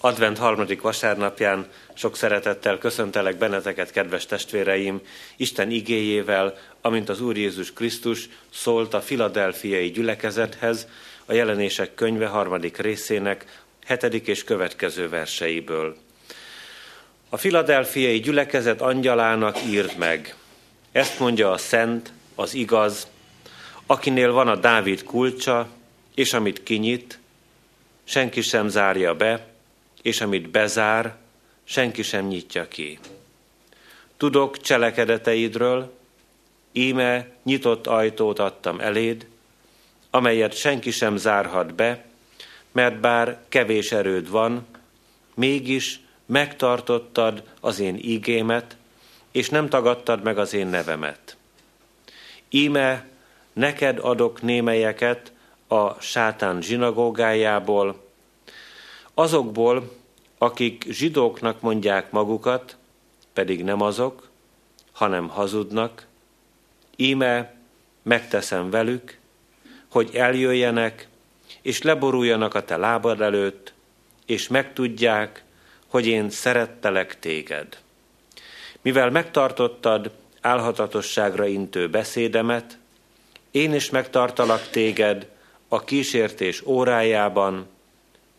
Advent harmadik vasárnapján sok szeretettel köszöntelek benneteket, kedves testvéreim, Isten igéjével, amint az Úr Jézus Krisztus szólt a filadelfiai gyülekezethez, a jelenések könyve harmadik részének hetedik és következő verseiből. A filadelfiai gyülekezet angyalának írd meg. Ezt mondja a szent, az igaz, akinél van a Dávid kulcsa, és amit kinyit, senki sem zárja be, és amit bezár, senki sem nyitja ki. Tudok cselekedeteidről, íme nyitott ajtót adtam eléd, amelyet senki sem zárhat be, mert bár kevés erőd van, mégis megtartottad az én ígémet, és nem tagadtad meg az én nevemet. Íme neked adok némelyeket a sátán zsinagógájából, azokból, akik zsidóknak mondják magukat, pedig nem azok, hanem hazudnak, íme megteszem velük, hogy eljöjjenek, és leboruljanak a te lábad előtt, és megtudják, hogy én szerettelek téged. Mivel megtartottad álhatatosságra intő beszédemet, én is megtartalak téged a kísértés órájában,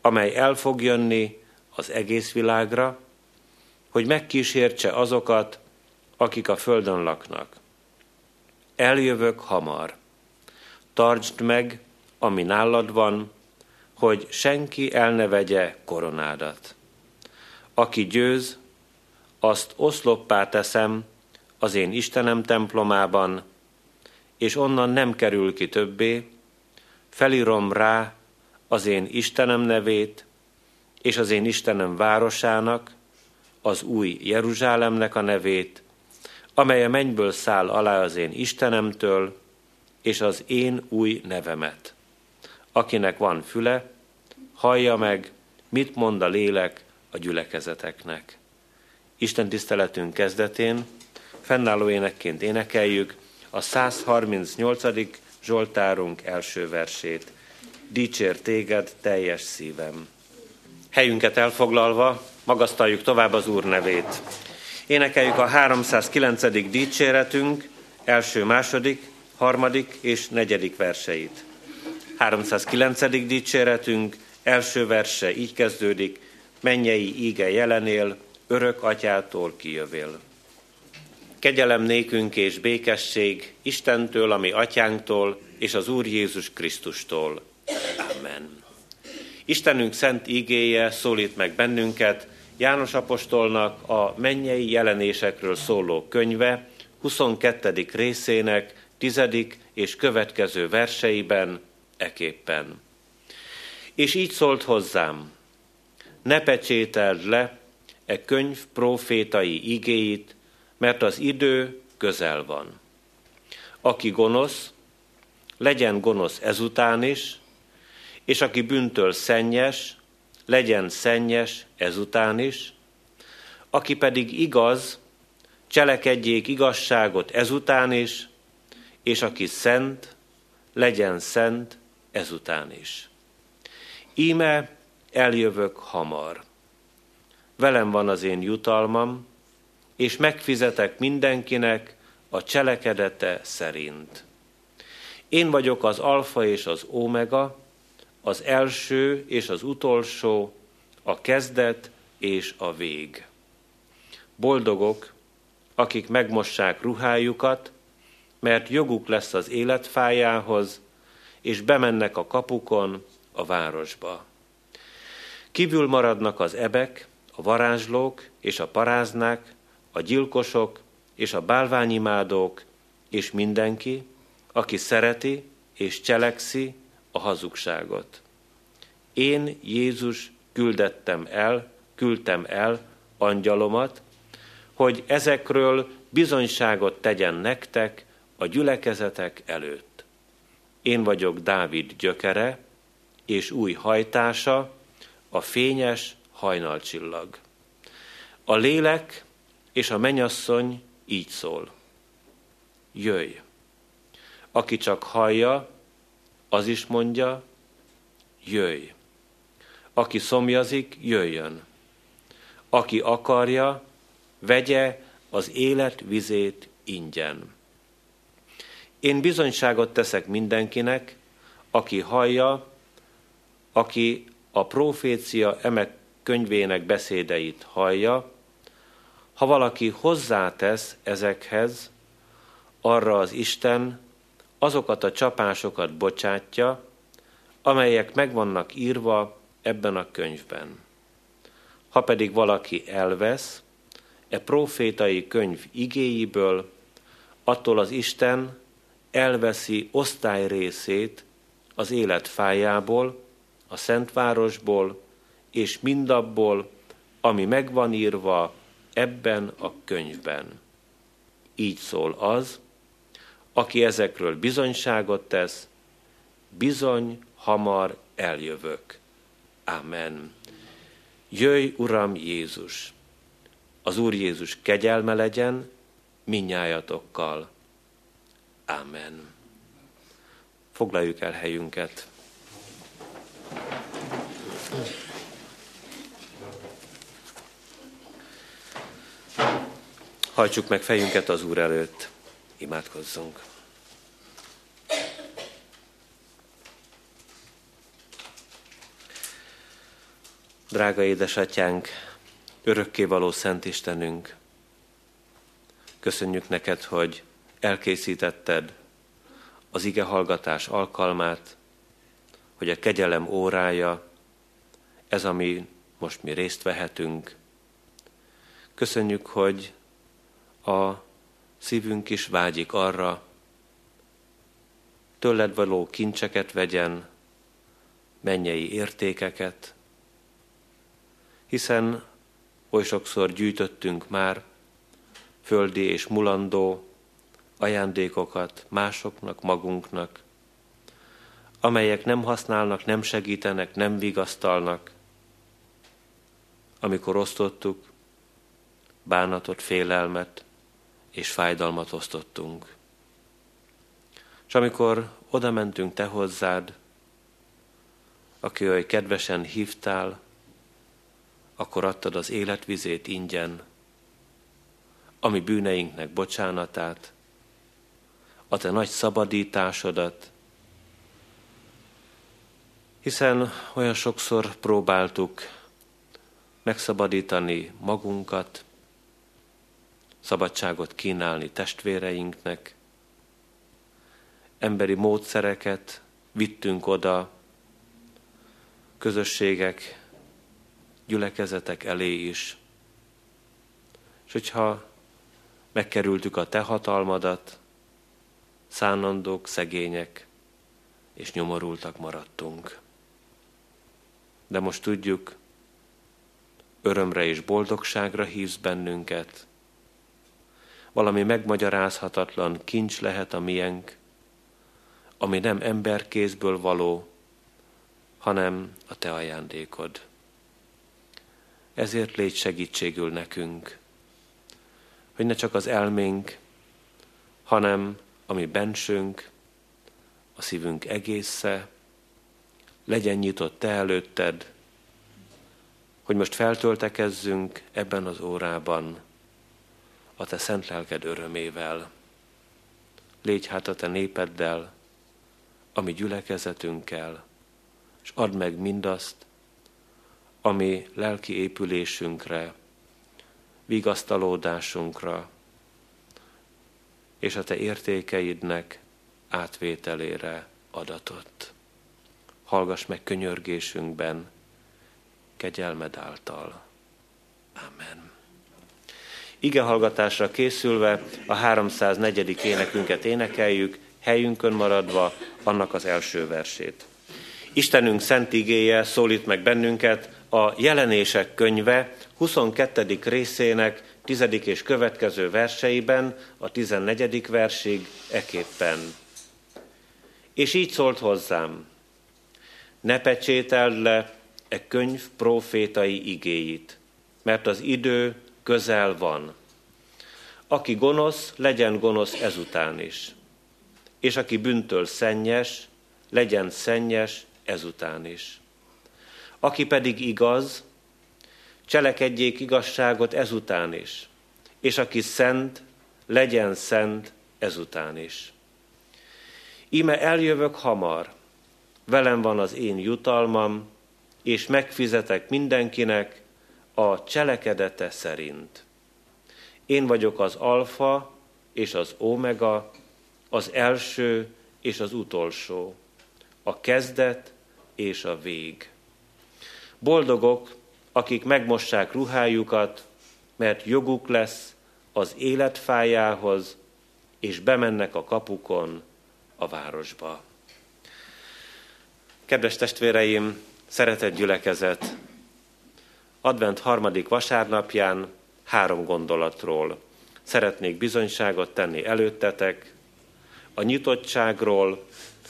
amely el fog jönni az egész világra, hogy megkísértse azokat, akik a földön laknak. Eljövök hamar. Tartsd meg, ami nálad van, hogy senki el ne vegye koronádat. Aki győz, azt oszloppá teszem az én Istenem templomában, és onnan nem kerül ki többé, felírom rá az én Istenem nevét, és az én Istenem városának, az új Jeruzsálemnek a nevét, amely a mennyből száll alá az én Istenemtől, és az én új nevemet. Akinek van füle, hallja meg, mit mond a lélek a gyülekezeteknek. Isten tiszteletünk kezdetén fennálló énekként énekeljük a 138. Zsoltárunk első versét. Dicsér téged teljes szívem. Helyünket elfoglalva, magasztaljuk tovább az Úr nevét. Énekeljük a 309. dicséretünk első, második, harmadik és negyedik verseit. 309. dicséretünk első verse így kezdődik, mennyei íge jelenél, örök atyától kijövél. Kegyelem nékünk és békesség Istentől, ami atyánktól, és az Úr Jézus Krisztustól. Amen. Istenünk szent ígéje szólít meg bennünket, János apostolnak a mennyei jelenésekről szóló könyve 22. részének 10. és következő verseiben eképpen. És így szólt hozzám, ne pecsételd le e könyv profétai igéit, mert az idő közel van. Aki gonosz, legyen gonosz ezután is, és aki bűntől szennyes, legyen szennyes ezután is, aki pedig igaz, cselekedjék igazságot ezután is, és aki szent, legyen szent ezután is. Íme eljövök hamar. Velem van az én jutalmam, és megfizetek mindenkinek a cselekedete szerint. Én vagyok az alfa és az omega, az első és az utolsó, a kezdet és a vég. Boldogok, akik megmossák ruhájukat, mert joguk lesz az életfájához, és bemennek a kapukon a városba. Kívül maradnak az ebek, a varázslók és a paráznák, a gyilkosok és a bálványimádók, és mindenki, aki szereti és cselekszi a hazugságot. Én Jézus küldettem el, küldtem el angyalomat, hogy ezekről bizonyságot tegyen nektek a gyülekezetek előtt. Én vagyok Dávid gyökere és új hajtása, a fényes hajnalcsillag. A lélek és a menyasszony így szól. Jöjj! Aki csak hallja, az is mondja, jöjj! Aki szomjazik, jöjjön. Aki akarja, vegye az élet vizét ingyen. Én bizonyságot teszek mindenkinek, aki hallja, aki a profécia emek könyvének beszédeit hallja, ha valaki hozzátesz ezekhez, arra az Isten azokat a csapásokat bocsátja, amelyek meg vannak írva ebben a könyvben. Ha pedig valaki elvesz, e profétai könyv igéjéből, attól az Isten elveszi osztály részét az élet fájából, a Szentvárosból, és mindabból, ami megvan írva ebben a könyvben. Így szól az, aki ezekről bizonyságot tesz, bizony hamar eljövök. Amen. Jöjj, Uram Jézus! Az Úr Jézus kegyelme legyen minnyájatokkal. Amen. Foglaljuk el helyünket. Hajtsuk meg fejünket az Úr előtt, imádkozzunk. Drága édesatyánk, örökkévaló Szent Istenünk, köszönjük neked, hogy elkészítetted az ige hallgatás alkalmát, hogy a kegyelem órája, ez, ami most mi részt vehetünk. Köszönjük, hogy a szívünk is vágyik arra, tőled való kincseket vegyen, mennyei értékeket, hiszen oly sokszor gyűjtöttünk már földi és mulandó ajándékokat másoknak, magunknak, amelyek nem használnak, nem segítenek, nem vigasztalnak. Amikor osztottuk, bánatot, félelmet és fájdalmat osztottunk. És amikor oda mentünk te hozzád, aki oly kedvesen hívtál, akkor adtad az életvizét ingyen, ami bűneinknek bocsánatát, a te nagy szabadításodat, hiszen olyan sokszor próbáltuk megszabadítani magunkat, szabadságot kínálni testvéreinknek, emberi módszereket vittünk oda közösségek, gyülekezetek elé is. És hogyha megkerültük a te hatalmadat, szánandók, szegények és nyomorultak maradtunk. De most tudjuk, örömre és boldogságra hívsz bennünket, valami megmagyarázhatatlan kincs lehet a miénk, ami nem emberkézből való, hanem a te ajándékod. Ezért légy segítségül nekünk, hogy ne csak az elménk, hanem ami bensünk, a szívünk egésze, legyen nyitott te előtted, hogy most feltöltekezzünk ebben az órában a te szent lelked örömével. Légy hát a te népeddel, a mi gyülekezetünkkel, és add meg mindazt, ami lelki épülésünkre, vigasztalódásunkra, és a te értékeidnek átvételére adatott. Hallgass meg könyörgésünkben, kegyelmed által. Amen. Ige hallgatásra készülve a 304. énekünket énekeljük, helyünkön maradva annak az első versét. Istenünk szent igéje szólít meg bennünket a jelenések könyve 22. részének 10. és következő verseiben, a 14. versig eképpen. És így szólt hozzám, ne pecsételd le e könyv profétai igéit, mert az idő közel van. Aki gonosz, legyen gonosz ezután is. És aki bűntől szennyes, legyen szennyes ezután is. Aki pedig igaz, cselekedjék igazságot ezután is, és aki szent, legyen szent ezután is. Ime eljövök hamar, velem van az én jutalmam, és megfizetek mindenkinek a cselekedete szerint. Én vagyok az alfa és az omega, az első és az utolsó, a kezdet és a vég. Boldogok, akik megmossák ruhájukat, mert joguk lesz az életfájához, és bemennek a kapukon a városba. Kedves testvéreim, szeretett gyülekezet, advent harmadik vasárnapján három gondolatról szeretnék bizonyságot tenni előttetek, a nyitottságról,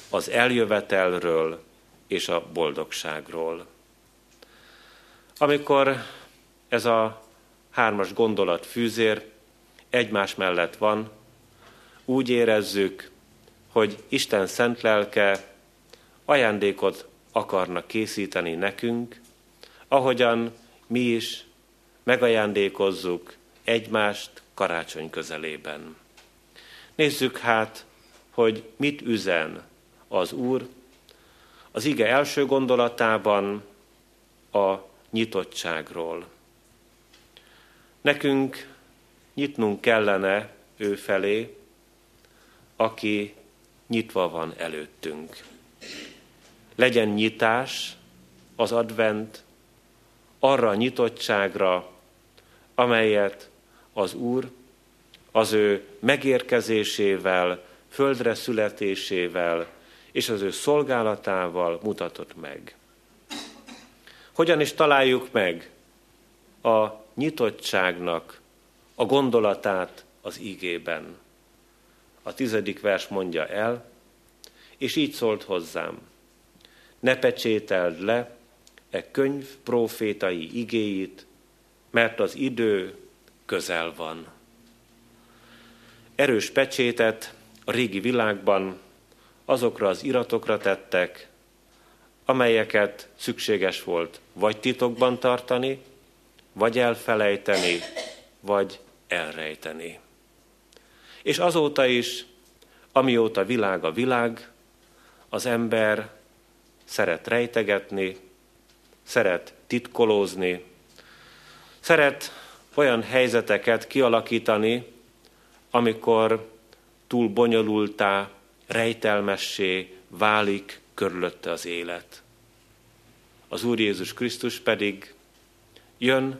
az eljövetelről és a boldogságról. Amikor ez a hármas gondolat fűzér egymás mellett van, úgy érezzük, hogy Isten szent lelke ajándékot akarnak készíteni nekünk, ahogyan mi is megajándékozzuk egymást karácsony közelében. Nézzük hát, hogy mit üzen az Úr az ige első gondolatában a nyitottságról. Nekünk nyitnunk kellene ő felé, aki nyitva van előttünk. Legyen nyitás az advent arra a nyitottságra, amelyet az Úr az ő megérkezésével, földre születésével és az ő szolgálatával mutatott meg. Hogyan is találjuk meg a nyitottságnak a gondolatát az ígében? A tizedik vers mondja el, és így szólt hozzám. Ne pecsételd le e könyv profétai igéit, mert az idő közel van. Erős pecsétet a régi világban azokra az iratokra tettek, amelyeket szükséges volt vagy titokban tartani, vagy elfelejteni, vagy elrejteni. És azóta is, amióta világ a világ, az ember szeret rejtegetni, szeret titkolózni, szeret olyan helyzeteket kialakítani, amikor túl bonyolultá, rejtelmessé válik körülötte az élet. Az Úr Jézus Krisztus pedig jön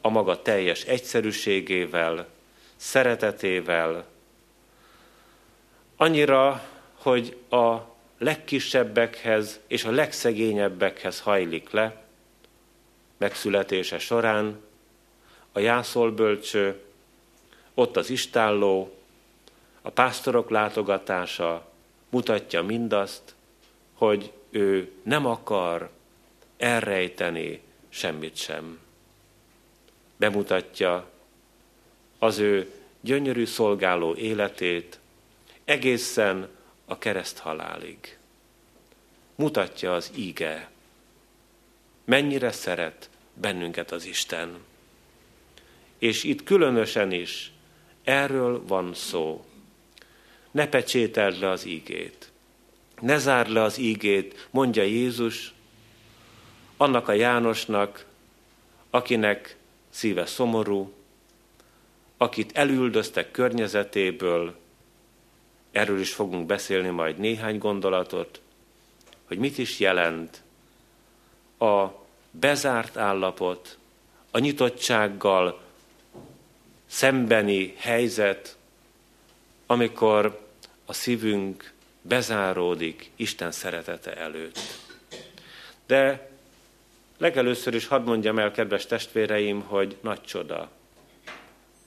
a maga teljes egyszerűségével, szeretetével, annyira, hogy a legkisebbekhez és a legszegényebbekhez hajlik le, megszületése során a jászolbölcső, ott az istálló, a pásztorok látogatása mutatja mindazt, hogy ő nem akar elrejteni semmit sem. Bemutatja az ő gyönyörű szolgáló életét egészen a kereszt halálig. Mutatja az íge, mennyire szeret bennünket az Isten. És itt különösen is erről van szó. Ne pecsételd le az ígét. Ne zárd le az ígét, mondja Jézus, annak a Jánosnak, akinek szíve szomorú, akit elüldöztek környezetéből, erről is fogunk beszélni majd néhány gondolatot, hogy mit is jelent a bezárt állapot, a nyitottsággal szembeni helyzet, amikor a szívünk bezáródik Isten szeretete előtt. De legelőször is hadd mondjam el, kedves testvéreim, hogy nagy csoda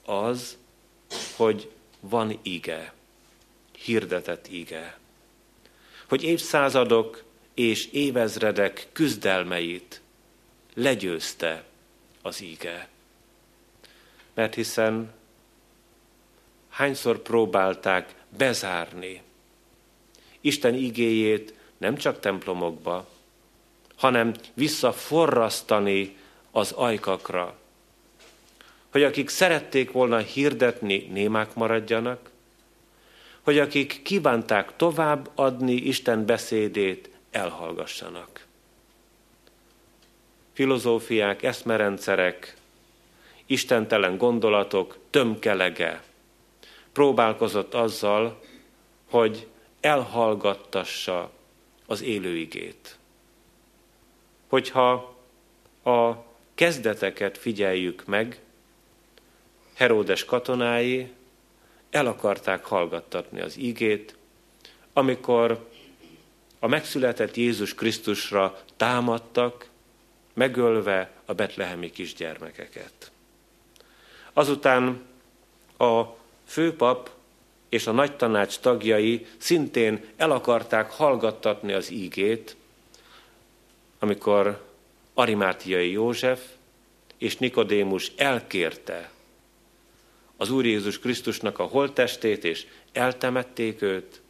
az, hogy van ige, hirdetett ige. Hogy évszázadok és évezredek küzdelmeit legyőzte az ige. Mert hiszen hányszor próbálták bezárni Isten igéjét nem csak templomokba, hanem visszaforrasztani az ajkakra. Hogy akik szerették volna hirdetni, némák maradjanak, hogy akik kívánták tovább adni Isten beszédét, elhallgassanak. Filozófiák, eszmerendszerek, istentelen gondolatok tömkelege próbálkozott azzal, hogy elhallgattassa az élőigét. Hogyha a kezdeteket figyeljük meg, Heródes katonái el akarták hallgattatni az ígét, amikor a megszületett Jézus Krisztusra támadtak, megölve a betlehemi kisgyermekeket. Azután a főpap és a nagy tanács tagjai szintén el akarták hallgattatni az ígét, amikor Arimátiai József és Nikodémus elkérte az Úr Jézus Krisztusnak a holttestét, és eltemették őt.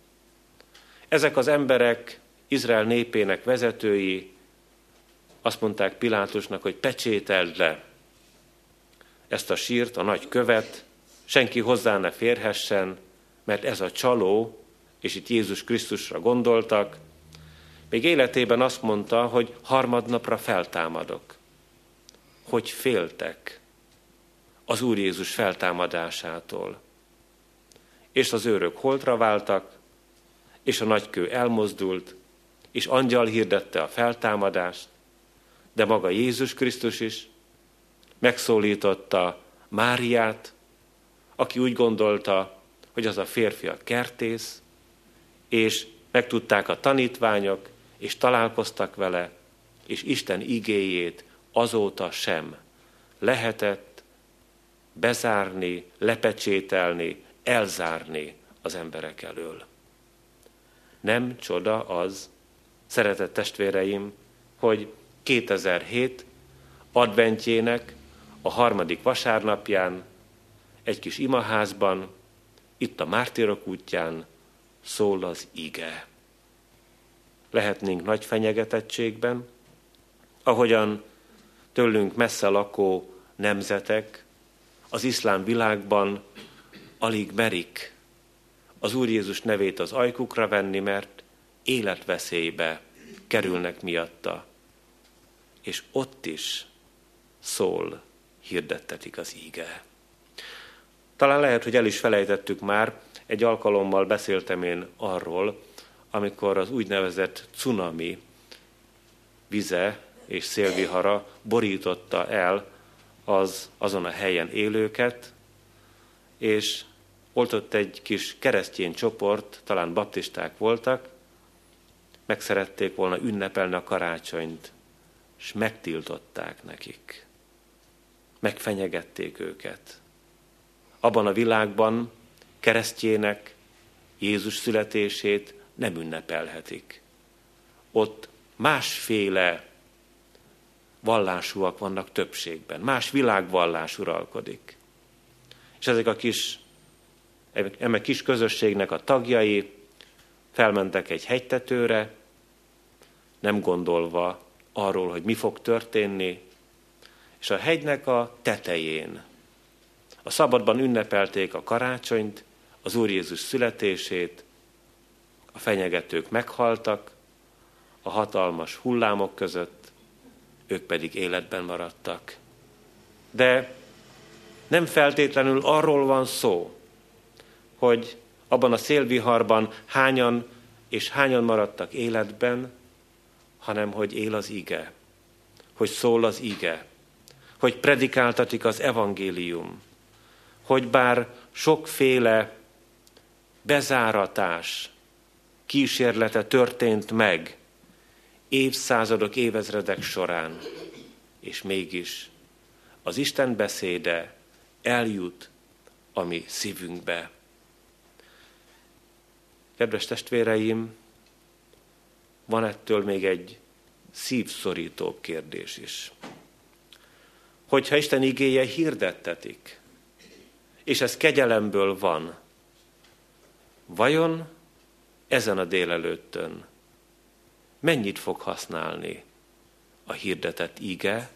Ezek az emberek, Izrael népének vezetői azt mondták Pilátusnak, hogy pecsételd le ezt a sírt, a nagy követ, senki hozzá ne férhessen, mert ez a csaló, és itt Jézus Krisztusra gondoltak, még életében azt mondta, hogy harmadnapra feltámadok. Hogy féltek az Úr Jézus feltámadásától. És az őrök holtra váltak, és a nagykő elmozdult, és angyal hirdette a feltámadást, de maga Jézus Krisztus is megszólította Máriát, aki úgy gondolta, hogy az a férfi a kertész, és megtudták a tanítványok, és találkoztak vele, és Isten igéjét azóta sem lehetett bezárni, lepecsételni, elzárni az emberek elől. Nem csoda az, szeretett testvéreim, hogy 2007 adventjének a harmadik vasárnapján egy kis imaházban, itt a Mártírok útján szól az ige lehetnénk nagy fenyegetettségben, ahogyan tőlünk messze lakó nemzetek az iszlám világban alig merik az Úr Jézus nevét az ajkukra venni, mert életveszélybe kerülnek miatta. És ott is szól, hirdettetik az íge. Talán lehet, hogy el is felejtettük már, egy alkalommal beszéltem én arról, amikor az úgynevezett cunami vize és szélvihara borította el az azon a helyen élőket, és volt egy kis keresztény csoport, talán baptisták voltak, megszerették volna ünnepelni a karácsonyt, és megtiltották nekik. Megfenyegették őket. Abban a világban keresztjének Jézus születését nem ünnepelhetik. Ott másféle vallásúak vannak többségben, más világvallás uralkodik. És ezek a kis, eme kis közösségnek a tagjai felmentek egy hegytetőre, nem gondolva arról, hogy mi fog történni, és a hegynek a tetején, a szabadban ünnepelték a karácsonyt, az Úr Jézus születését, a fenyegetők meghaltak, a hatalmas hullámok között, ők pedig életben maradtak. De nem feltétlenül arról van szó, hogy abban a szélviharban hányan és hányan maradtak életben, hanem hogy él az ige, hogy szól az ige, hogy predikáltatik az evangélium, hogy bár sokféle bezáratás, kísérlete történt meg évszázadok, évezredek során, és mégis az Isten beszéde eljut a mi szívünkbe. Kedves testvéreim, van ettől még egy szívszorítóbb kérdés is. Hogyha Isten igéje hirdettetik, és ez kegyelemből van, vajon ezen a délelőttön mennyit fog használni a hirdetett ige,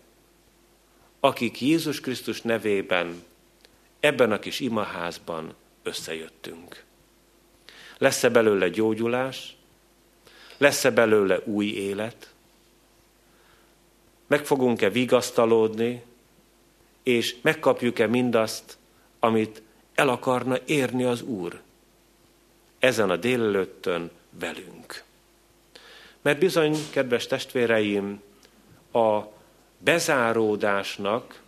akik Jézus Krisztus nevében ebben a kis imaházban összejöttünk. Lesz-e belőle gyógyulás? Lesz-e belőle új élet? Meg fogunk-e vigasztalódni, és megkapjuk-e mindazt, amit el akarna érni az Úr ezen a délelőttön velünk. Mert bizony, kedves testvéreim, a bezáródásnak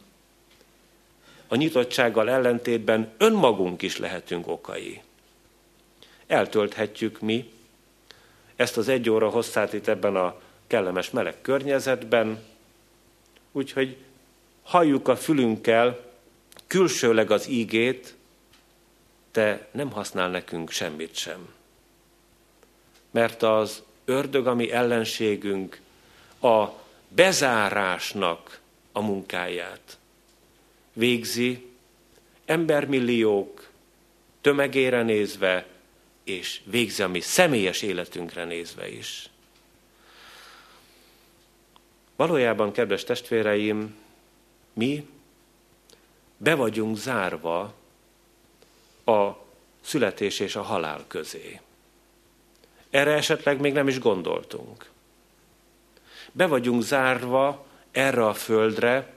a nyitottsággal ellentétben önmagunk is lehetünk okai. Eltölthetjük mi ezt az egy óra hosszát itt ebben a kellemes meleg környezetben, úgyhogy halljuk a fülünkkel külsőleg az ígét, de nem használ nekünk semmit sem. Mert az ördög, ami ellenségünk, a bezárásnak a munkáját végzi, embermilliók tömegére nézve, és végzi a mi személyes életünkre nézve is. Valójában, kedves testvéreim, mi be vagyunk zárva a születés és a halál közé. Erre esetleg még nem is gondoltunk. Be vagyunk zárva erre a földre,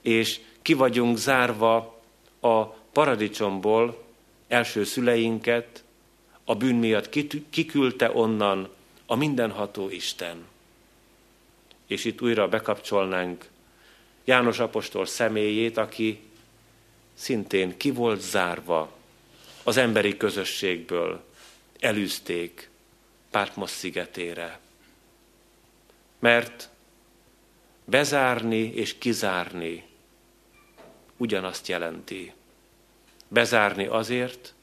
és ki vagyunk zárva a paradicsomból első szüleinket, a bűn miatt kiküldte onnan a mindenható Isten. És itt újra bekapcsolnánk János apostol személyét, aki szintén ki volt zárva az emberi közösségből, elűzték Pártmos szigetére. Mert bezárni és kizárni ugyanazt jelenti. Bezárni azért,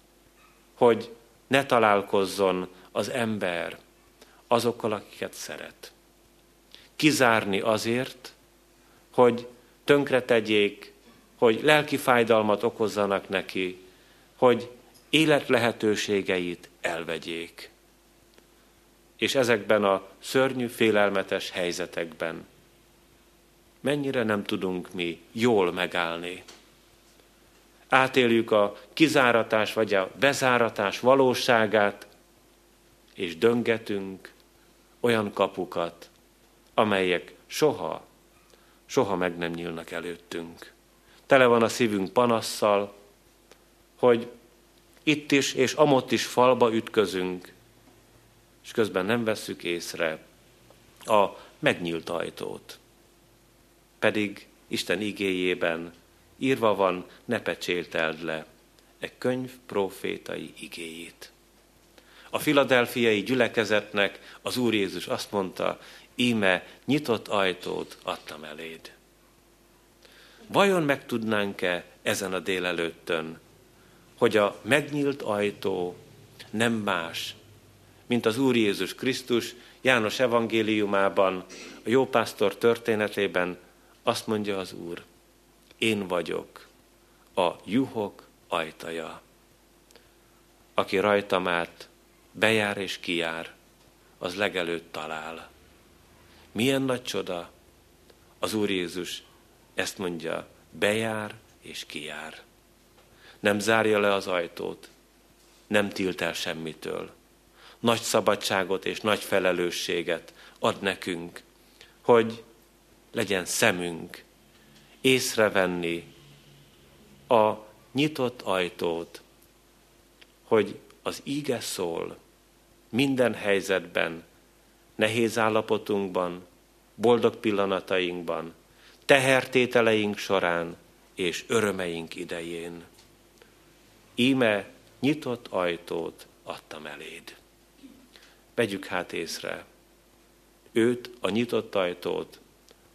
hogy ne találkozzon az ember azokkal, akiket szeret. Kizárni azért, hogy tönkretegyék, hogy lelki fájdalmat okozzanak neki, hogy élet lehetőségeit elvegyék. És ezekben a szörnyű, félelmetes helyzetekben mennyire nem tudunk mi jól megállni. Átéljük a kizáratás vagy a bezáratás valóságát, és döngetünk olyan kapukat, amelyek soha, soha meg nem nyílnak előttünk. Tele van a szívünk panasszal, hogy itt is és amott is falba ütközünk, és közben nem vesszük észre a megnyílt ajtót. Pedig Isten igéjében írva van, ne pecsélteld le e könyv profétai igéjét. A filadelfiai gyülekezetnek az Úr Jézus azt mondta, íme nyitott ajtót adtam eléd. Vajon meg tudnánk-e ezen a délelőttön hogy a megnyílt ajtó nem más, mint az Úr Jézus Krisztus János evangéliumában, a jópásztor történetében azt mondja az Úr, én vagyok a juhok ajtaja. Aki rajtam át bejár és kijár, az legelőtt talál. Milyen nagy csoda! Az Úr Jézus ezt mondja, bejár és kijár nem zárja le az ajtót, nem tilt el semmitől. Nagy szabadságot és nagy felelősséget ad nekünk, hogy legyen szemünk, észrevenni a nyitott ajtót, hogy az íge szól minden helyzetben, nehéz állapotunkban, boldog pillanatainkban, tehertételeink során és örömeink idején íme nyitott ajtót adtam eléd. Vegyük hát észre, őt, a nyitott ajtót,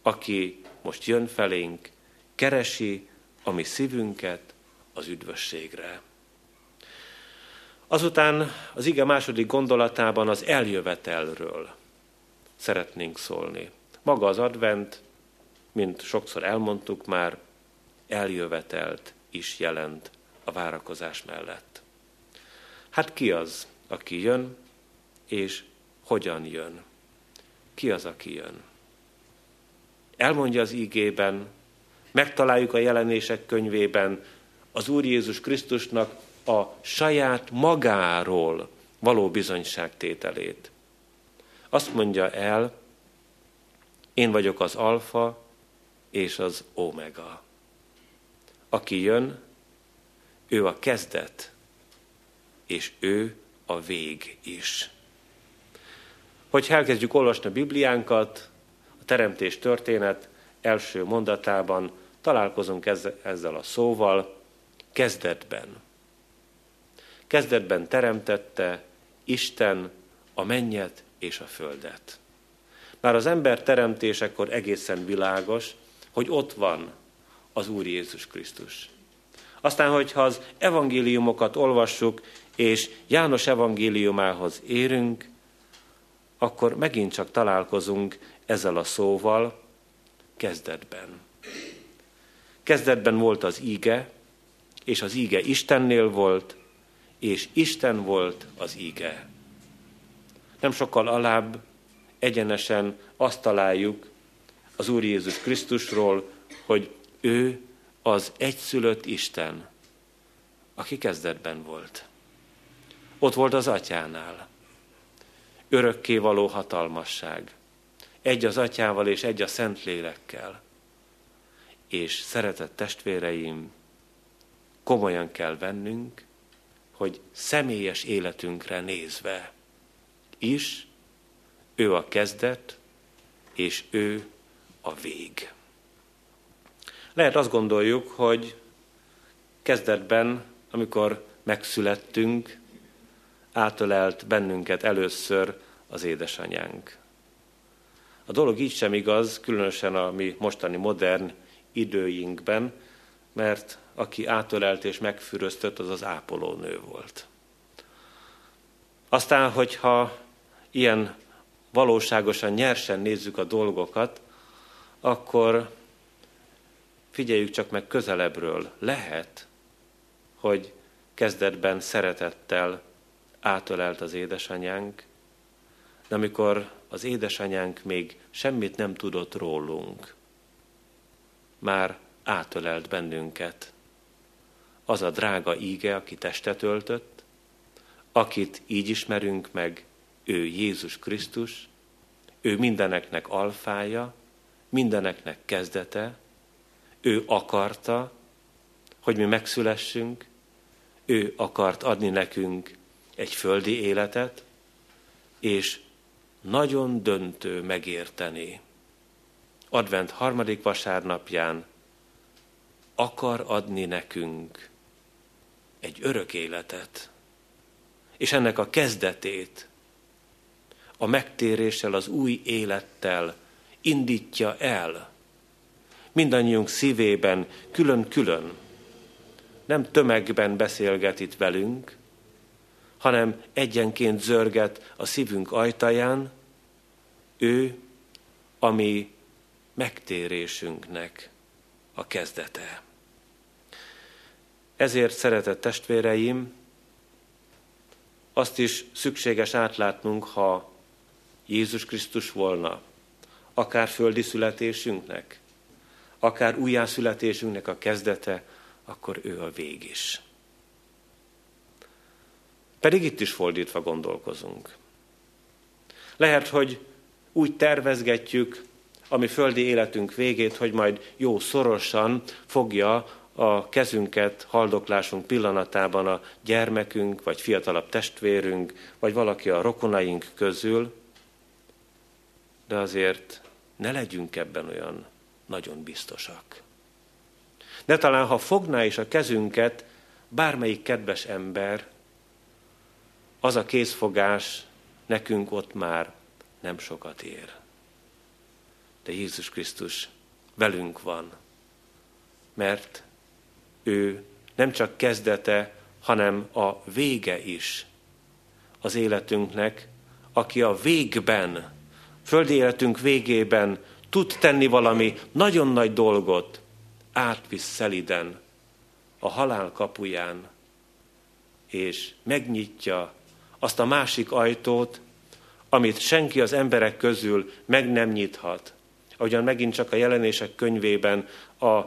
aki most jön felénk, keresi a mi szívünket az üdvösségre. Azután az ige második gondolatában az eljövetelről szeretnénk szólni. Maga az advent, mint sokszor elmondtuk már, eljövetelt is jelent a várakozás mellett. Hát ki az, aki jön, és hogyan jön? Ki az, aki jön? elmondja az ígében, megtaláljuk a jelenések könyvében az Úr Jézus Krisztusnak a saját magáról való bizonyságtételét. Azt mondja el, én vagyok az alfa és az omega. Aki jön, ő a kezdet, és ő a vég is. Hogy elkezdjük olvasni a Bibliánkat, a teremtés történet első mondatában találkozunk ezzel a szóval, kezdetben. Kezdetben teremtette Isten a mennyet és a földet. Már az ember teremtésekor egészen világos, hogy ott van az Úr Jézus Krisztus. Aztán, hogyha az evangéliumokat olvassuk, és János evangéliumához érünk, akkor megint csak találkozunk ezzel a szóval kezdetben. Kezdetben volt az íge, és az íge Istennél volt, és Isten volt az íge. Nem sokkal alább egyenesen azt találjuk az Úr Jézus Krisztusról, hogy ő az egyszülött Isten, aki kezdetben volt. Ott volt az atyánál. Örökké való hatalmasság. Egy az atyával és egy a szent lélekkel. És szeretett testvéreim, komolyan kell vennünk, hogy személyes életünkre nézve is ő a kezdet, és ő a vég. Lehet azt gondoljuk, hogy kezdetben, amikor megszülettünk, átölelt bennünket először az édesanyánk. A dolog így sem igaz, különösen a mi mostani modern időinkben, mert aki átölelt és megfüröztött, az az ápolónő volt. Aztán, hogyha ilyen valóságosan, nyersen nézzük a dolgokat, akkor figyeljük csak meg közelebbről. Lehet, hogy kezdetben szeretettel átölelt az édesanyánk, de amikor az édesanyánk még semmit nem tudott rólunk, már átölelt bennünket. Az a drága íge, aki testet öltött, akit így ismerünk meg, ő Jézus Krisztus, ő mindeneknek alfája, mindeneknek kezdete, ő akarta, hogy mi megszülessünk, ő akart adni nekünk egy földi életet, és nagyon döntő megérteni. Advent harmadik vasárnapján akar adni nekünk egy örök életet, és ennek a kezdetét a megtéréssel, az új élettel indítja el. Mindannyiunk szívében külön-külön, nem tömegben beszélget itt velünk, hanem egyenként zörget a szívünk ajtaján, ő, ami megtérésünknek a kezdete. Ezért, szeretett testvéreim, azt is szükséges átlátnunk, ha Jézus Krisztus volna, akár földi születésünknek, akár újjászületésünknek a kezdete, akkor ő a vég is. Pedig itt is fordítva gondolkozunk. Lehet, hogy úgy tervezgetjük a mi földi életünk végét, hogy majd jó szorosan fogja a kezünket haldoklásunk pillanatában a gyermekünk, vagy fiatalabb testvérünk, vagy valaki a rokonaink közül, de azért ne legyünk ebben olyan nagyon biztosak. De talán, ha fogná is a kezünket bármelyik kedves ember, az a készfogás nekünk ott már nem sokat ér. De Jézus Krisztus velünk van, mert ő nem csak kezdete, hanem a vége is az életünknek, aki a végben, földi életünk végében tud tenni valami nagyon nagy dolgot, átvisz szeliden a halál kapuján, és megnyitja azt a másik ajtót, amit senki az emberek közül meg nem nyithat, ahogyan megint csak a jelenések könyvében a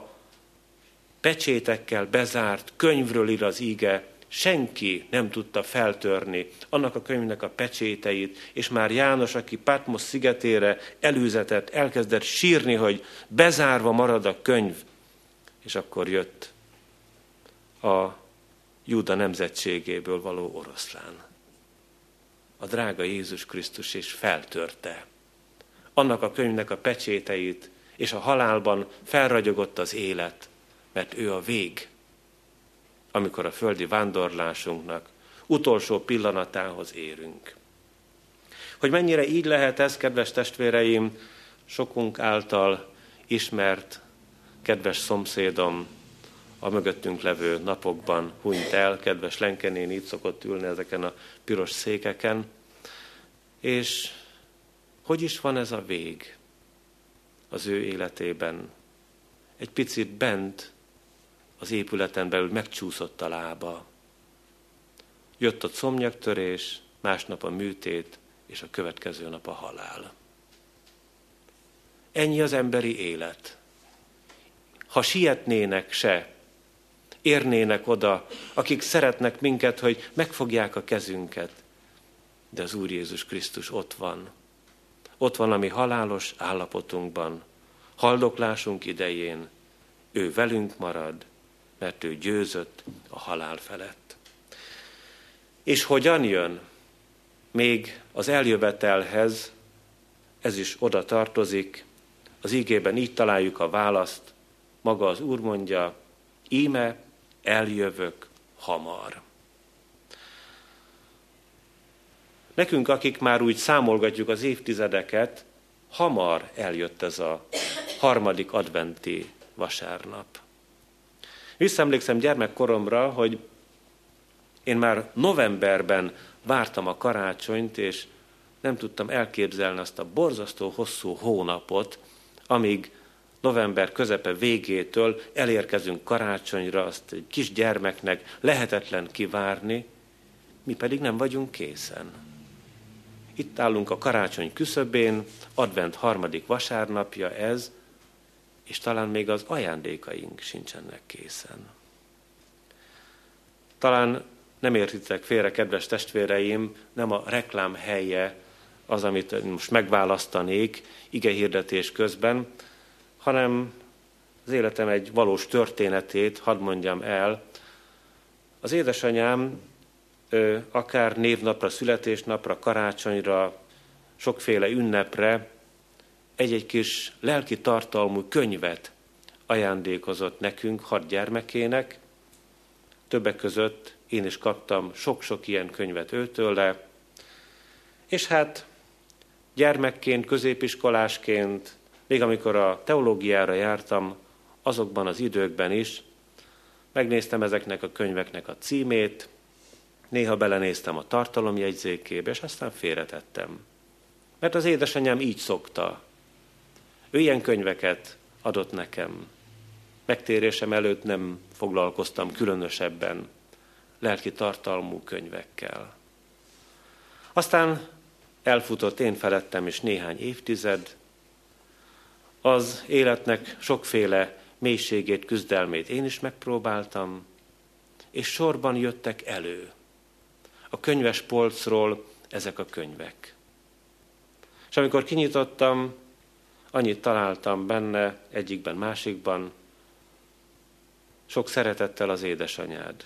pecsétekkel bezárt könyvről ír az íge, senki nem tudta feltörni annak a könyvnek a pecséteit, és már János, aki Patmos szigetére előzetett, elkezdett sírni, hogy bezárva marad a könyv, és akkor jött a Júda nemzetségéből való oroszlán. A drága Jézus Krisztus és feltörte annak a könyvnek a pecséteit, és a halálban felragyogott az élet, mert ő a vég, amikor a földi vándorlásunknak utolsó pillanatához érünk. Hogy mennyire így lehet ez, kedves testvéreim, sokunk által ismert, kedves szomszédom, a mögöttünk levő napokban hunyt el, kedves Lenkenén így szokott ülni ezeken a piros székeken, és hogy is van ez a vég az ő életében? Egy picit bent az épületen belül megcsúszott a lába. Jött a szomnyaktörés, másnap a műtét, és a következő nap a halál. Ennyi az emberi élet. Ha sietnének se, érnének oda, akik szeretnek minket, hogy megfogják a kezünket, de az Úr Jézus Krisztus ott van. Ott van a mi halálos állapotunkban, haldoklásunk idején. Ő velünk marad, mert ő győzött a halál felett. És hogyan jön? Még az eljövetelhez, ez is oda tartozik, az ígében így találjuk a választ, maga az Úr mondja, íme eljövök hamar. Nekünk, akik már úgy számolgatjuk az évtizedeket, hamar eljött ez a harmadik adventi vasárnap. Visszaemlékszem gyermekkoromra, hogy én már novemberben vártam a karácsonyt, és nem tudtam elképzelni azt a borzasztó hosszú hónapot, amíg november közepe végétől elérkezünk karácsonyra, azt egy kis gyermeknek lehetetlen kivárni, mi pedig nem vagyunk készen. Itt állunk a karácsony küszöbén, advent harmadik vasárnapja ez, és talán még az ajándékaink sincsenek készen. Talán nem értitek félre, kedves testvéreim, nem a reklám helye az, amit most megválasztanék ige hirdetés közben, hanem az életem egy valós történetét hadd mondjam el. Az édesanyám akár névnapra, születésnapra, karácsonyra, sokféle ünnepre egy-egy kis lelki tartalmú könyvet ajándékozott nekünk, hat gyermekének. Többek között én is kaptam sok-sok ilyen könyvet őtől le. És hát gyermekként, középiskolásként, még amikor a teológiára jártam, azokban az időkben is megnéztem ezeknek a könyveknek a címét, néha belenéztem a tartalomjegyzékébe, és aztán félretettem. Mert az édesanyám így szokta. Ő ilyen könyveket adott nekem. Megtérésem előtt nem foglalkoztam különösebben lelki tartalmú könyvekkel. Aztán elfutott én felettem is néhány évtized, az életnek sokféle mélységét, küzdelmét én is megpróbáltam, és sorban jöttek elő a könyves polcról ezek a könyvek. És amikor kinyitottam, annyit találtam benne, egyikben, másikban, sok szeretettel az édesanyád.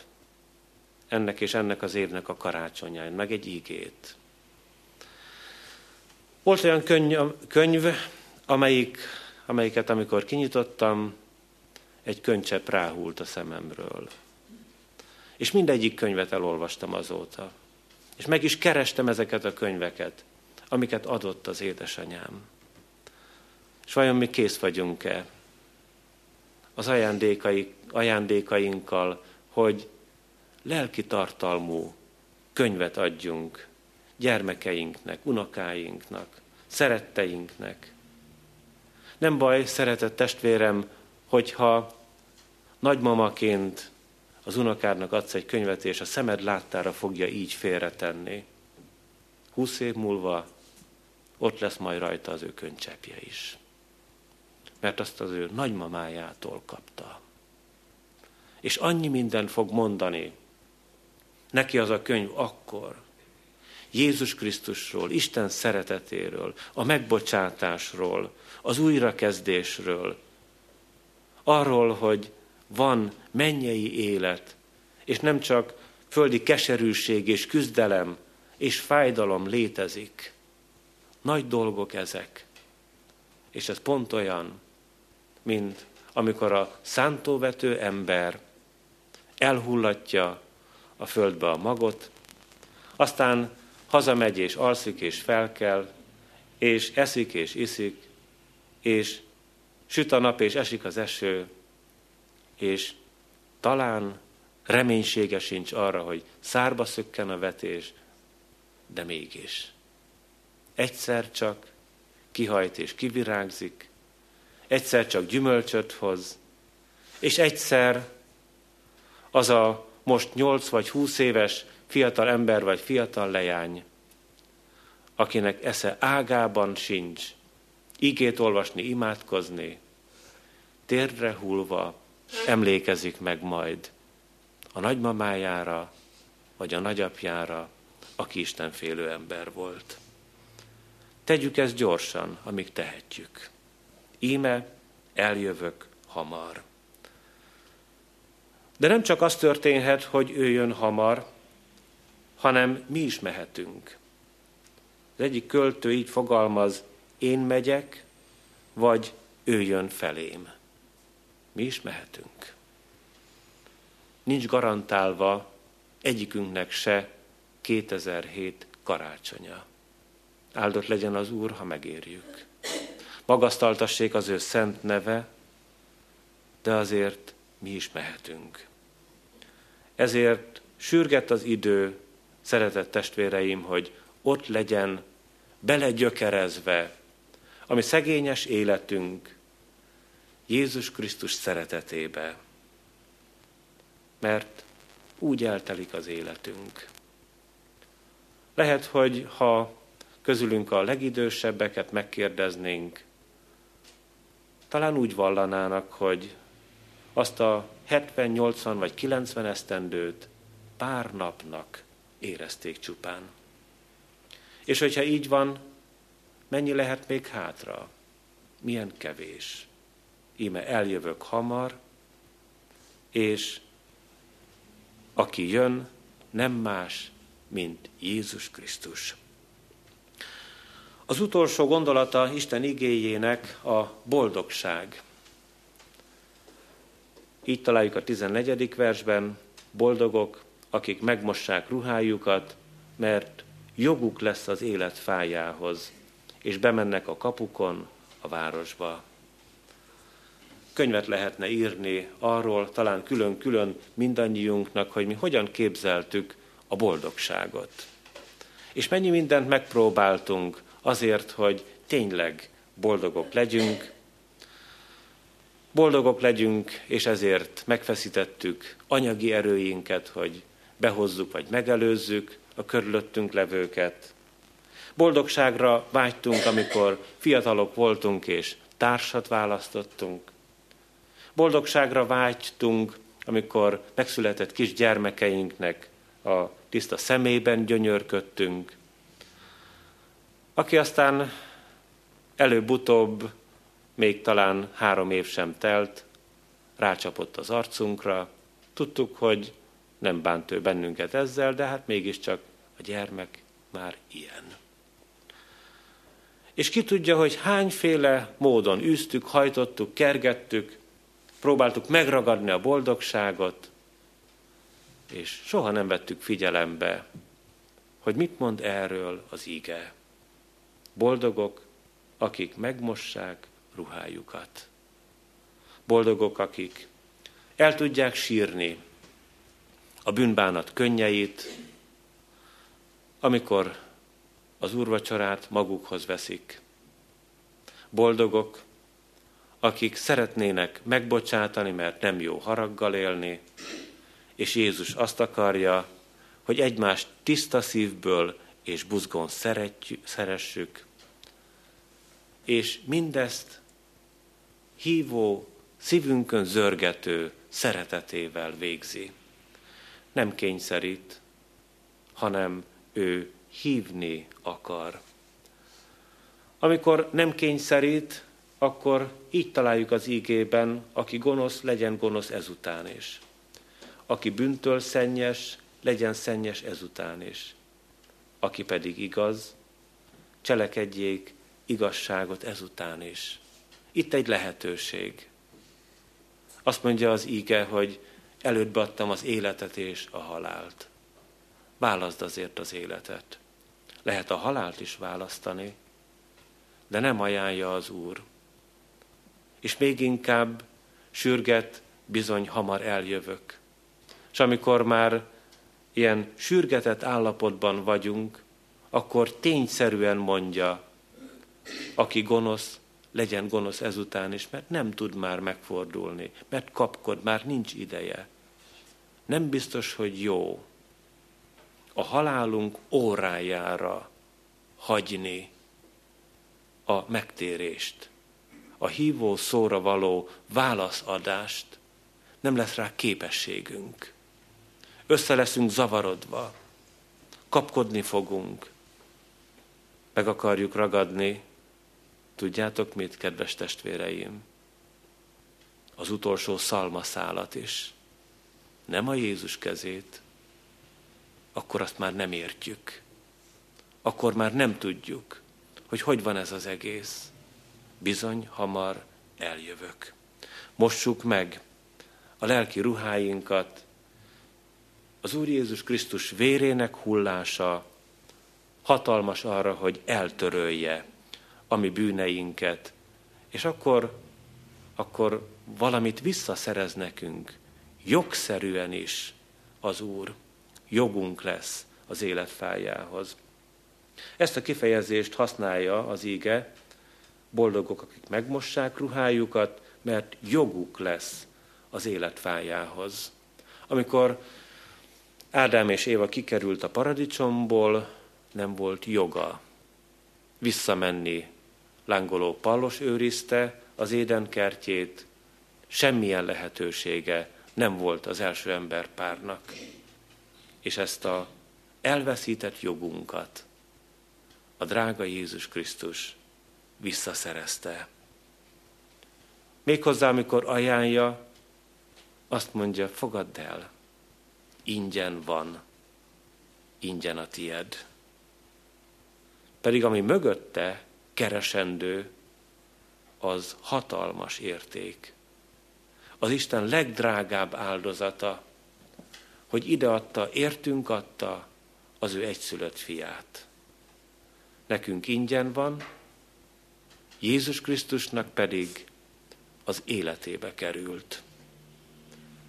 Ennek és ennek az évnek a karácsonyán, meg egy ígét. Volt olyan könyv, könyv amelyik, amelyiket amikor kinyitottam, egy könycsepp ráhult a szememről. És mindegyik könyvet elolvastam azóta. És meg is kerestem ezeket a könyveket, amiket adott az édesanyám. És vajon mi kész vagyunk-e az ajándékai, ajándékainkkal, hogy lelki tartalmú könyvet adjunk gyermekeinknek, unokáinknak, szeretteinknek. Nem baj, szeretett testvérem, hogyha nagymamaként az unokádnak adsz egy könyvet, és a szemed láttára fogja így félretenni. Húsz év múlva ott lesz majd rajta az ő könycsepje is. Mert azt az ő nagymamájától kapta. És annyi minden fog mondani neki az a könyv akkor, Jézus Krisztusról, Isten szeretetéről, a megbocsátásról, az újrakezdésről, arról, hogy van mennyei élet, és nem csak földi keserűség és küzdelem és fájdalom létezik. Nagy dolgok ezek. És ez pont olyan, mint amikor a szántóvető ember elhullatja a földbe a magot, aztán hazamegy és alszik és felkel, és eszik és iszik, és süt a nap és esik az eső, és talán reménysége sincs arra, hogy szárba szökken a vetés, de mégis. Egyszer csak kihajt és kivirágzik, egyszer csak gyümölcsöt hoz, és egyszer az a most nyolc vagy húsz éves fiatal ember vagy fiatal leány, akinek esze ágában sincs, igét olvasni, imádkozni, térdre hullva emlékezik meg majd a nagymamájára, vagy a nagyapjára, aki Isten félő ember volt. Tegyük ezt gyorsan, amíg tehetjük. Íme eljövök hamar. De nem csak az történhet, hogy ő jön hamar, hanem mi is mehetünk. Az egyik költő így fogalmaz, én megyek, vagy ő jön felém. Mi is mehetünk. Nincs garantálva egyikünknek se 2007 karácsonya. Áldott legyen az Úr, ha megérjük. Magasztaltassék az ő szent neve, de azért mi is mehetünk. Ezért sürget az idő, szeretett testvéreim, hogy ott legyen belegyökerezve, ami szegényes életünk Jézus Krisztus szeretetébe. Mert úgy eltelik az életünk. Lehet, hogy ha közülünk a legidősebbeket megkérdeznénk, talán úgy vallanának, hogy azt a 70, 80 vagy 90 esztendőt pár napnak érezték csupán. És hogyha így van, mennyi lehet még hátra? Milyen kevés. Íme eljövök hamar, és aki jön, nem más, mint Jézus Krisztus. Az utolsó gondolata Isten igéjének a boldogság. Így találjuk a 14. versben, boldogok, akik megmossák ruhájukat, mert joguk lesz az élet fájához, és bemennek a kapukon a városba. Könyvet lehetne írni arról, talán külön-külön mindannyiunknak, hogy mi hogyan képzeltük a boldogságot. És mennyi mindent megpróbáltunk azért, hogy tényleg boldogok legyünk, boldogok legyünk, és ezért megfeszítettük anyagi erőinket, hogy behozzuk vagy megelőzzük a körülöttünk levőket. Boldogságra vágytunk, amikor fiatalok voltunk és társat választottunk. Boldogságra vágytunk, amikor megszületett kis gyermekeinknek a tiszta szemében gyönyörködtünk. Aki aztán előbb-utóbb, még talán három év sem telt, rácsapott az arcunkra, tudtuk, hogy nem bánt ő bennünket ezzel, de hát mégiscsak a gyermek már ilyen. És ki tudja, hogy hányféle módon űztük, hajtottuk, kergettük, próbáltuk megragadni a boldogságot, és soha nem vettük figyelembe, hogy mit mond erről az ige. Boldogok, akik megmossák ruhájukat. Boldogok, akik el tudják sírni a bűnbánat könnyeit, amikor az úrvacsorát magukhoz veszik. Boldogok, akik szeretnének megbocsátani, mert nem jó haraggal élni, és Jézus azt akarja, hogy egymást tiszta szívből és buzgón szeressük, és mindezt hívó, szívünkön zörgető szeretetével végzi. Nem kényszerít, hanem ő hívni akar. Amikor nem kényszerít, akkor így találjuk az ígében, aki gonosz, legyen gonosz ezután is. Aki bűntől szennyes, legyen szennyes ezután is. Aki pedig igaz, cselekedjék igazságot ezután is. Itt egy lehetőség. Azt mondja az íge, hogy előbb adtam az életet és a halált. Válaszd azért az életet. Lehet a halált is választani, de nem ajánlja az Úr. És még inkább sürget, bizony hamar eljövök. És amikor már ilyen sürgetett állapotban vagyunk, akkor tényszerűen mondja, aki gonosz, legyen gonosz ezután is, mert nem tud már megfordulni, mert kapkod, már nincs ideje. Nem biztos, hogy jó a halálunk órájára hagyni a megtérést, a hívó szóra való válaszadást, nem lesz rá képességünk. Össze leszünk zavarodva, kapkodni fogunk, meg akarjuk ragadni. Tudjátok mit, kedves testvéreim? Az utolsó szalmaszálat is. Nem a Jézus kezét, akkor azt már nem értjük. Akkor már nem tudjuk, hogy hogy van ez az egész. Bizony, hamar eljövök. Mossuk meg a lelki ruháinkat, az Úr Jézus Krisztus vérének hullása hatalmas arra, hogy eltörölje a mi bűneinket, és akkor, akkor valamit visszaszerez nekünk, jogszerűen is az Úr. Jogunk lesz az életfájához. Ezt a kifejezést használja az íge, boldogok, akik megmossák ruhájukat, mert joguk lesz az életfájához. Amikor Ádám és Éva kikerült a paradicsomból, nem volt joga visszamenni. Lángoló pallos őrizte az éden kertjét, semmilyen lehetősége nem volt az első emberpárnak. És ezt a elveszített jogunkat a drága Jézus Krisztus visszaszerezte. Méghozzá, amikor ajánlja, azt mondja, fogadd el, ingyen van, ingyen a tied. Pedig ami mögötte keresendő, az hatalmas érték. Az Isten legdrágább áldozata, hogy ideadta, értünk adta az ő egyszülött fiát. Nekünk ingyen van, Jézus Krisztusnak pedig az életébe került.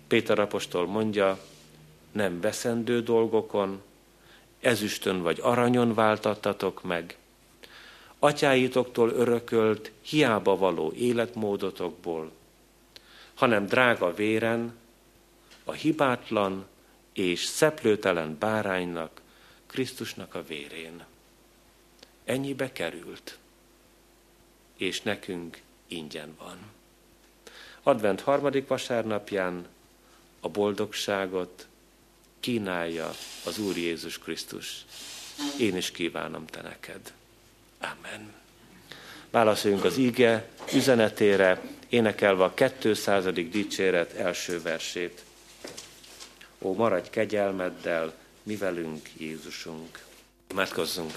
Péter apostol mondja, nem veszendő dolgokon, ezüstön vagy aranyon váltattatok meg, atyáitoktól örökölt, hiába való életmódotokból, hanem drága véren, a hibátlan és szeplőtelen báránynak, Krisztusnak a vérén. Ennyibe került, és nekünk ingyen van. Advent harmadik vasárnapján a boldogságot kínálja az Úr Jézus Krisztus. Én is kívánom te neked. Amen. Válaszoljunk az ige üzenetére, énekelve a 200. dicséret első versét. Ó, maradj kegyelmeddel, mi velünk Jézusunk. Imádkozzunk.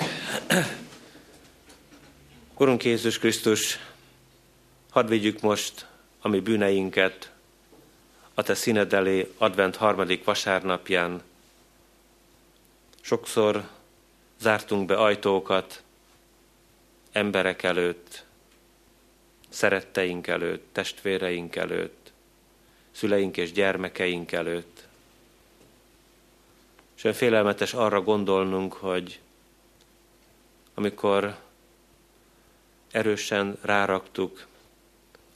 Urunk Jézus Krisztus, hadd vigyük most a mi bűneinket a Te színed elé advent harmadik vasárnapján. Sokszor zártunk be ajtókat emberek előtt, szeretteink előtt, testvéreink előtt, szüleink és gyermekeink előtt. És olyan félelmetes arra gondolnunk, hogy amikor erősen ráraktuk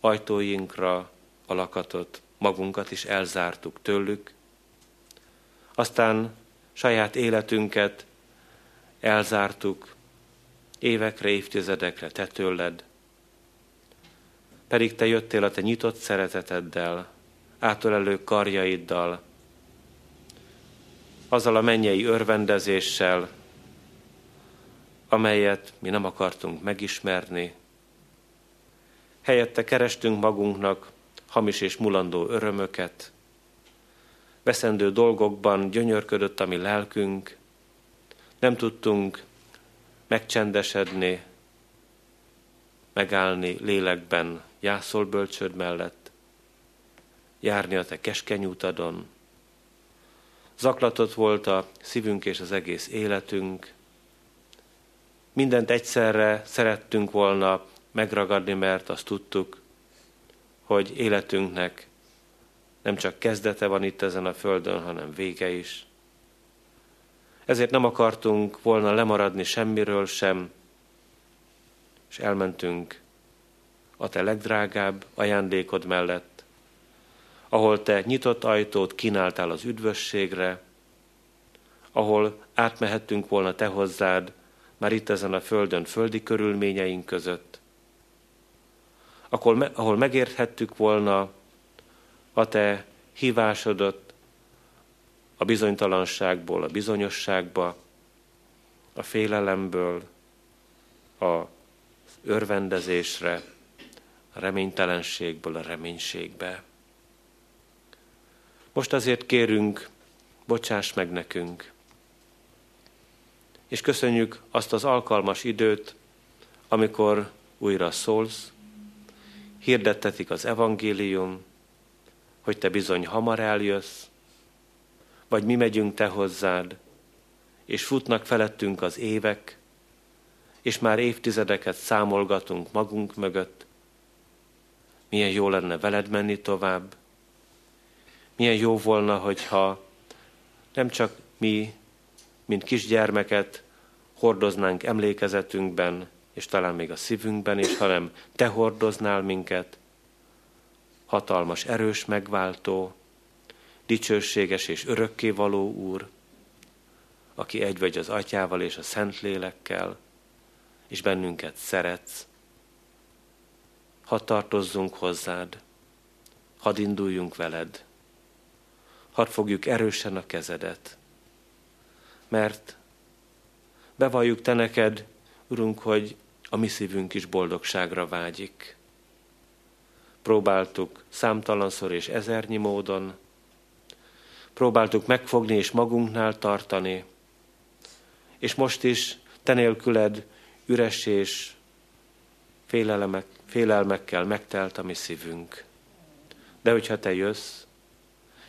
ajtóinkra a lakatot, magunkat is elzártuk tőlük, aztán saját életünket elzártuk évekre, évtizedekre te tőled. pedig te jöttél a te nyitott szereteteddel, átölelő karjaiddal, azzal a mennyei örvendezéssel, amelyet mi nem akartunk megismerni. Helyette kerestünk magunknak hamis és mulandó örömöket, veszendő dolgokban gyönyörködött a mi lelkünk, nem tudtunk megcsendesedni, megállni lélekben jászol bölcsöd mellett, járni a te keskeny utadon. Zaklatott volt a szívünk és az egész életünk. Mindent egyszerre szerettünk volna megragadni, mert azt tudtuk, hogy életünknek nem csak kezdete van itt ezen a földön, hanem vége is. Ezért nem akartunk volna lemaradni semmiről sem, és elmentünk a te legdrágább ajándékod mellett, ahol te nyitott ajtót kínáltál az üdvösségre, ahol átmehettünk volna te hozzád, már itt ezen a földön földi körülményeink között, ahol, ahol megérthettük volna a te hívásodat a bizonytalanságból a bizonyosságba, a félelemből a örvendezésre, a reménytelenségből a reménységbe. Most azért kérünk, bocsáss meg nekünk, és köszönjük azt az alkalmas időt, amikor újra szólsz, hirdettetik az evangélium, hogy te bizony hamar eljössz, vagy mi megyünk te hozzád, és futnak felettünk az évek, és már évtizedeket számolgatunk magunk mögött. Milyen jó lenne veled menni tovább. Milyen jó volna, hogyha nem csak mi, mint kisgyermeket hordoznánk emlékezetünkben, és talán még a szívünkben is, hanem te hordoznál minket, hatalmas, erős megváltó, dicsőséges és örökkévaló Úr, aki egy vagy az Atyával és a Szentlélekkel, és bennünket szeretsz. Hadd tartozzunk hozzád, hadd induljunk veled, hadd fogjuk erősen a kezedet, mert bevalljuk te neked, Urunk, hogy a mi szívünk is boldogságra vágyik. Próbáltuk számtalanszor és ezernyi módon, próbáltuk megfogni és magunknál tartani, és most is te nélküled üres és félelemek, félelmekkel megtelt a mi szívünk. De hogyha te jössz,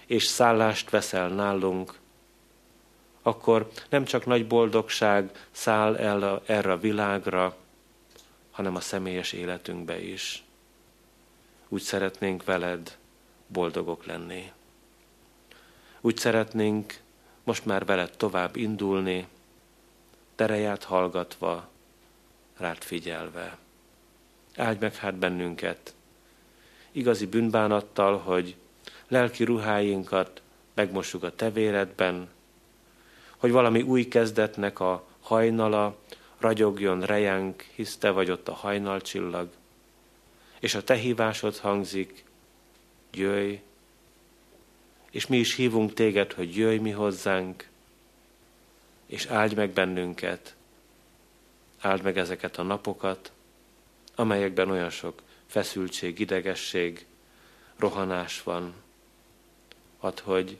és szállást veszel nálunk, akkor nem csak nagy boldogság száll el a, erre a világra, hanem a személyes életünkbe is. Úgy szeretnénk veled boldogok lenni. Úgy szeretnénk most már veled tovább indulni, tereját hallgatva, rád figyelve. Áldj meg hát bennünket, igazi bűnbánattal, hogy lelki ruháinkat megmossuk a tevéredben, hogy valami új kezdetnek a hajnala ragyogjon rejánk, hisz te vagy ott a hajnalcsillag, és a te hívásod hangzik, jöjj, és mi is hívunk téged, hogy jöjj mi hozzánk, és áldj meg bennünket, áld meg ezeket a napokat, amelyekben olyan sok feszültség, idegesség, rohanás van. Add, hogy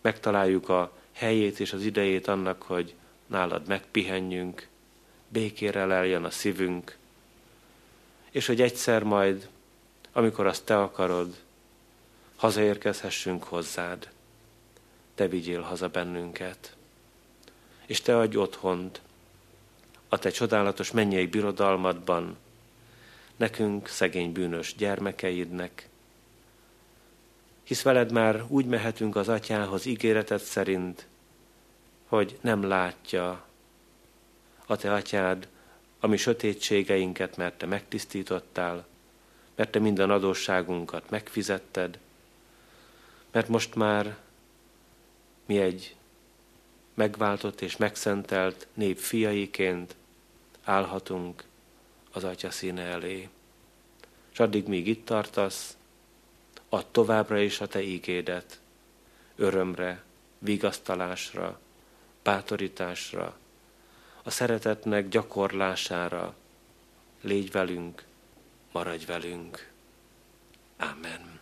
megtaláljuk a helyét és az idejét annak, hogy nálad megpihenjünk, békére leljen a szívünk, és hogy egyszer majd, amikor azt te akarod, hazaérkezhessünk hozzád. Te vigyél haza bennünket, és te adj otthont a te csodálatos mennyei birodalmadban, nekünk, szegény bűnös gyermekeidnek, hisz veled már úgy mehetünk az atyához ígéretet szerint, hogy nem látja a te atyád a mi sötétségeinket, mert te megtisztítottál, mert te minden adósságunkat megfizetted, mert most már mi egy megváltott és megszentelt nép fiaiként állhatunk az Atya színe elé. és addig, míg itt tartasz, add továbbra is a te ígédet, örömre, vigasztalásra, bátorításra, a szeretetnek gyakorlására. Légy velünk, maradj velünk. Amen.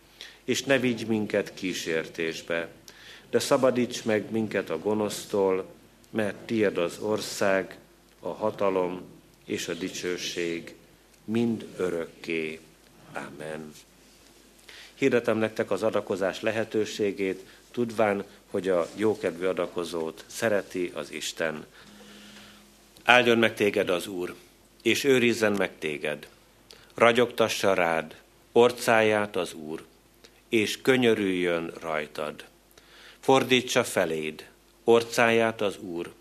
És ne vigy minket kísértésbe, de szabadíts meg minket a gonosztól, mert tied az ország, a hatalom és a dicsőség mind örökké. Amen. Hirdetem nektek az adakozás lehetőségét, tudván, hogy a jókedvű adakozót szereti az Isten. Áldjon meg téged az Úr, és őrizzen meg téged. Ragyogtassa rád orcáját az Úr, és könyörüljön rajtad. Fordítsa feléd orcáját az Úr,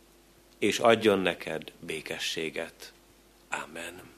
és adjon neked békességet. Amen.